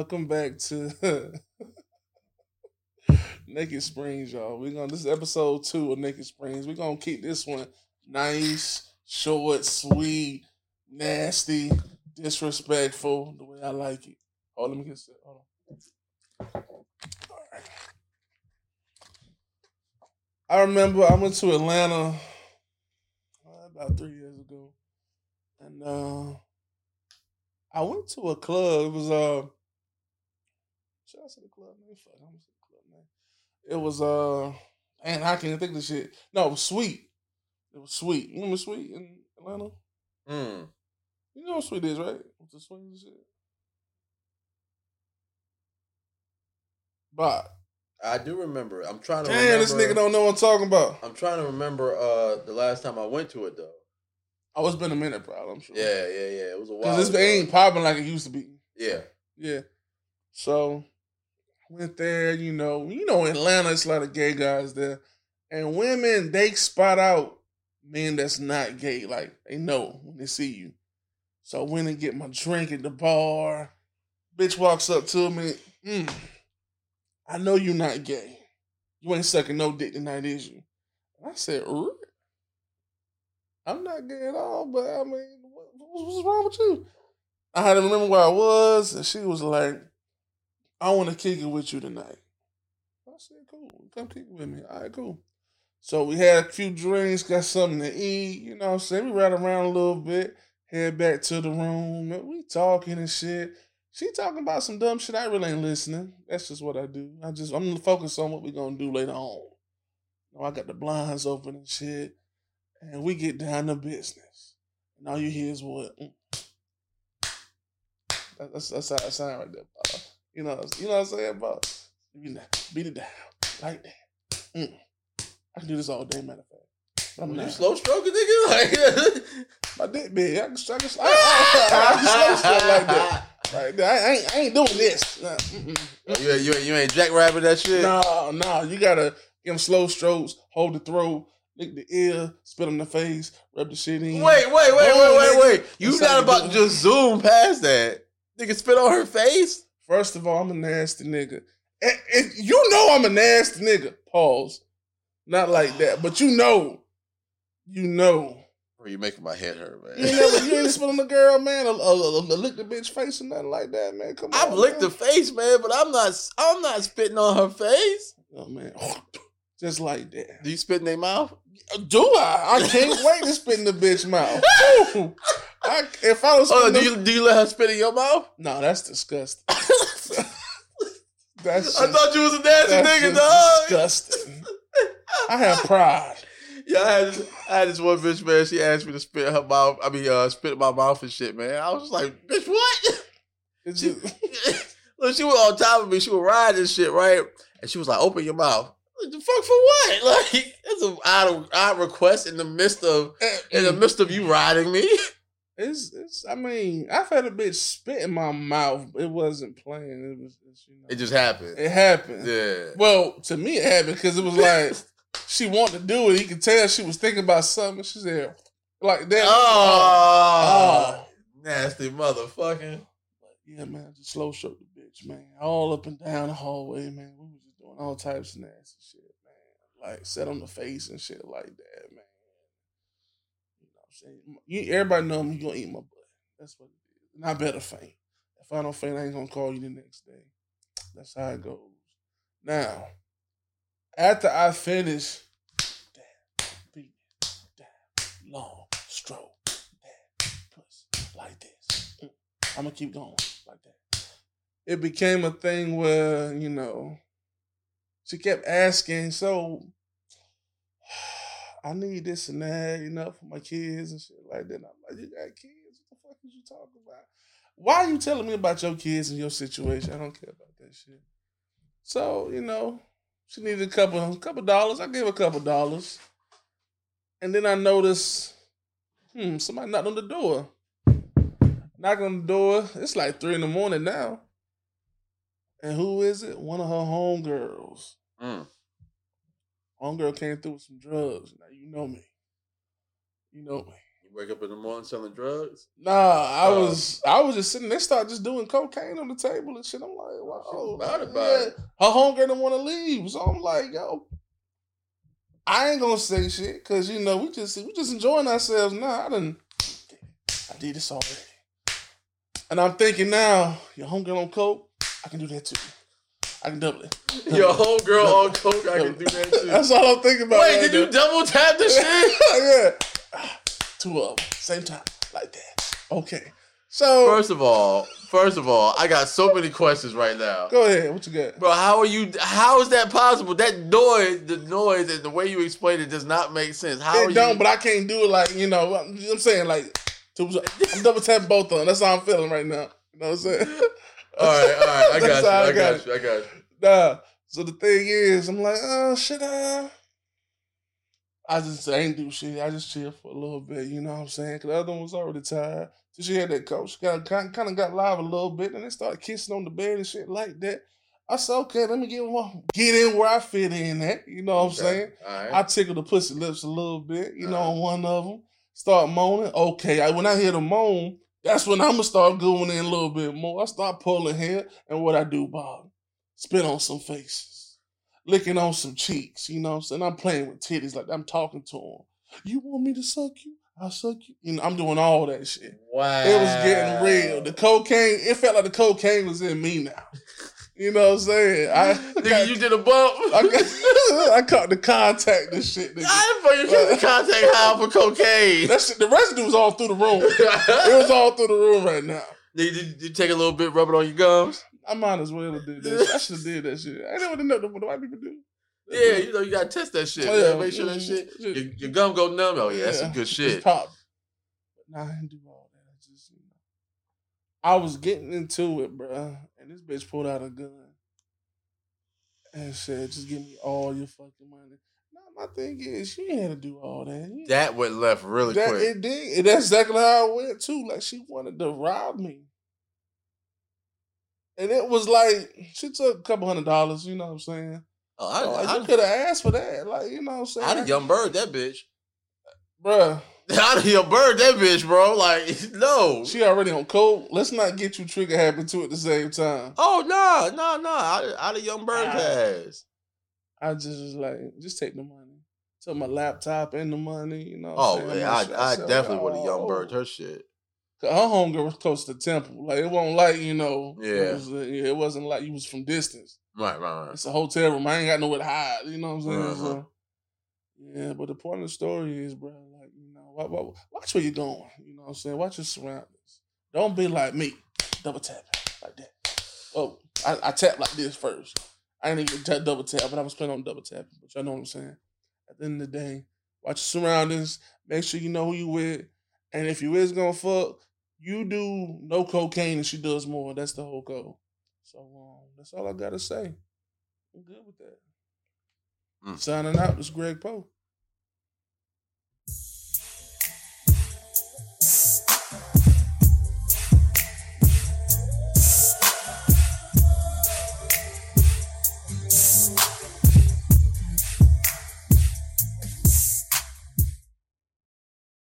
Welcome back to Naked Springs, y'all. We're gonna this is episode two of Naked Springs. We're gonna keep this one nice, short, sweet, nasty, disrespectful, the way I like it. Oh, let me get set. Hold on. I remember I went to Atlanta uh, about three years ago, and uh, I went to a club. It was uh, should I say the club name? Fuck, I'm gonna the club man. It was uh, and I can't think of the shit. No, it was Sweet. It was Sweet. You remember Sweet in Atlanta? Mm. You know what Sweet is, right? With the swings and shit. But I do remember. I'm trying to. damn, remember, this nigga don't know what I'm talking about. I'm trying to remember uh the last time I went to it though. Oh, it's been a minute, probably. I'm sure. Yeah, yeah, yeah. It was a while. Because this ain't popping like it used to be. Yeah. Yeah. So went there, you know, you know, Atlanta, it's a lot of gay guys there. And women, they spot out men that's not gay. Like they know when they see you. So I went and get my drink at the bar. Bitch walks up to me. Mm, I know you not gay. You ain't sucking no dick tonight, is you? I said, "Really? I'm not gay at all, but I mean, what, what's wrong with you? I had to remember where I was, and she was like, I want to kick it with you tonight. I said, cool. Come kick it with me. All right, cool. So we had a few drinks, got something to eat, you know what I'm saying? We ran around a little bit, head back to the room, and we talking and shit. She talking about some dumb shit. I really ain't listening. That's just what I do. I just I'm focused on what we gonna do later on. You know, I got the blinds open and shit, and we get down to business. And all you hear is what? Mm. That's that's how it sound right there. You know, you know what I'm saying, Bob? You know, beat it down like that. Mm. I can do this all day, matter of fact. I'm you slow stroking, nigga? Like, My dick big. I can, I can, I, I, I can slow stroke like that. Like that. I ain't, I ain't doing this. Nah, mm-mm. you, ain't- you, you ain't jackrabbit that shit. No, no, you gotta give him slow strokes, hold the throat, lick the ear, spit on the face, rub the shit in. Wait, wait, wait, wait, wait, wait. You not about to just zoom past that? Nigga spit on her face? First of all, I'm a nasty nigga. And, and you know I'm a nasty nigga. Pause. Not like that, but you know, you know. Bro, you making my head hurt, man. You ain't never, you ain't on the girl, man, or, or, or lick the bitch face or nothing like that, man. Come on, I've licked the face, man, but I'm not. I'm not spitting on her face. Oh man, just like that. Do you spit in their mouth? Do I? I can't wait to spit in the bitch mouth. I, if I was, Oh, do you do you let her spit in your mouth? no, that's disgusting. That's I thought you was a nasty nigga, just dog. disgusting. I have pride. Yeah, I had this, I had this one bitch, man. She asked me to spit her mouth. I mean, uh, spit my mouth and shit, man. I was just like, bitch, what? It's She, just, look, she was on top of me. She was riding this shit, right? And she was like, open your mouth. Like, the fuck for what? Like, it's an odd, odd request in the midst of in the midst of you riding me. It's, it's. I mean, I've had a bitch spit in my mouth. It wasn't playing. It was. You know, It just happened. it happened. Yeah. Well, to me, it happened because it was like she wanted to do it. You could tell she was thinking about something. She said, like that. Oh, Oh. nasty motherfucking. Yeah, man, I just slow stroke the bitch, man. All up and down the hallway, man. We was just doing all types of nasty shit, man. Like set on the face and shit like that. You everybody know me, you gonna eat my butt. That's what it is. And I better faint. If I don't faint, I ain't gonna call you the next day. That's how it goes. Now, after I finish, damn, beat, damn, long stroke, damn, pussy, like this. Mm. I'm gonna keep going like that. It became a thing where you know she kept asking, so I need this and that, you know, for my kids and shit like that. And I'm like, you got kids? What the fuck is you talking about? Why are you telling me about your kids and your situation? I don't care about that shit. So you know, she needed a couple, a couple dollars. I gave her a couple dollars, and then I noticed, hmm, somebody knocked on the door. Knock on the door. It's like three in the morning now. And who is it? One of her homegirls. Mm. Homegirl came through with some drugs. Now you know me. You know me. You wake up in the morning selling drugs. Nah, I Oh. was I was just sitting. They started just doing cocaine on the table and shit. I'm like, wow, She was mad about it. Her homegirl didn't want to leave, so I'm like, yo, I ain't gonna say shit because you know we just we just enjoying ourselves now. I didn't. I did this already, and I'm thinking now, your homegirl on coke, I can do that too. I can double it. Your whole girl on coke, I can do that too. That's all I'm thinking about. Wait, right did you double tap the shit? yeah. Two of them, same time, like that. Okay. So First of all, first of all, I got so many questions right now. go ahead. What you got? Bro, how are you? How is that possible? That noise, the noise, and the way you explain it does not make sense. How are It don't, you? but I can't do it like you know. I'm, I'm saying like, I'm double tapping both of them. That's how I'm feeling right now. You know what I'm saying? all right, all right, I got you, I I got got you, I got you. Nah. So the thing is, I'm like, oh, should I? I just I ain't do shit. I just chill for a little bit. You know what I'm saying? Cause the other one was already tired. So she had that coach. Got kind, kind of got live a little bit, and they started kissing on the bed and shit like that. I said, okay, let me get one, get in where I fit in at. You know what I'm saying? All right. I tickle the pussy lips a little bit, you know, Uh-huh. on one of them. Start moaning. Okay, I, when I hear the moan, that's when I'm gonna start going in a little bit more. I start pulling hair, and what I do, Bob, spit on some faces, licking on some cheeks. You know what I'm saying? I'm playing with titties like I'm talking to them. You want me to suck you? I'll suck you. You know, I'm doing all that shit. wow. It was getting real. The cocaine, it felt like the cocaine was in me now. You know what I'm saying? I Nigga, got- you did a bump. I, got, I caught the contact and shit. Nigga. I didn't fucking get the contact high for cocaine. That shit, the residue was all through the room. It was all through the room right now. Nigga, did you take a little bit, rub it on your gums? I might as well have did that. I should have did that shit. I never know what the white people do. Yeah, you know you gotta test that shit. Oh, yeah. Make sure that shit your, your gum go numb. Oh yeah, that's some good It's shit. pop. Nah, I didn't do all that. I just, I was getting into it, bruh, and this bitch pulled out a gun and said, "Just give me all your fucking money." Now my thing is, she had to do all that. You- That went left really that quick. it did. And that's exactly how it went too. Like she wanted to rob me. And it was like she took a couple hundred dollars, you know what I'm saying? oh, I, Like, I, you could have asked for that. Like, you know what I'm saying? I'd have young bird that bitch. Bruh, I'd have young bird that bitch, bro. Like no. she already on cold. Let's not get you trigger happy too at the same time. Oh no, no, no! I'd, I'd young bird Ah. ass. I just was like, just take the money. Took my laptop and the money, you know. Oh yeah, I. I said, definitely would have oh. young bird her shit. Her homegirl was close to temple. Like it wasn't like, you know, Yeah. it, was, uh, it wasn't like you was from distance. Right, right, right. It's a hotel room. I ain't got nowhere to hide. You know what I'm saying? Uh-huh. So, yeah, but the point of the story is, bro, like, you know, wa- wa- watch where you're going. You know what I'm saying? Watch your surroundings. Don't be like me. Double tap like that. Oh, I, I tap like this first. I ain't even tap double tap, but I was planning on double tapping. But y'all know what I'm saying? At the end of the day, watch your surroundings. Make sure you know who you with. And if you is gonna fuck, you do no cocaine and she does more. That's the whole goal. So um, that's all I gotta say. I'm good with that. Mm. Signing out. This is Greg Poe.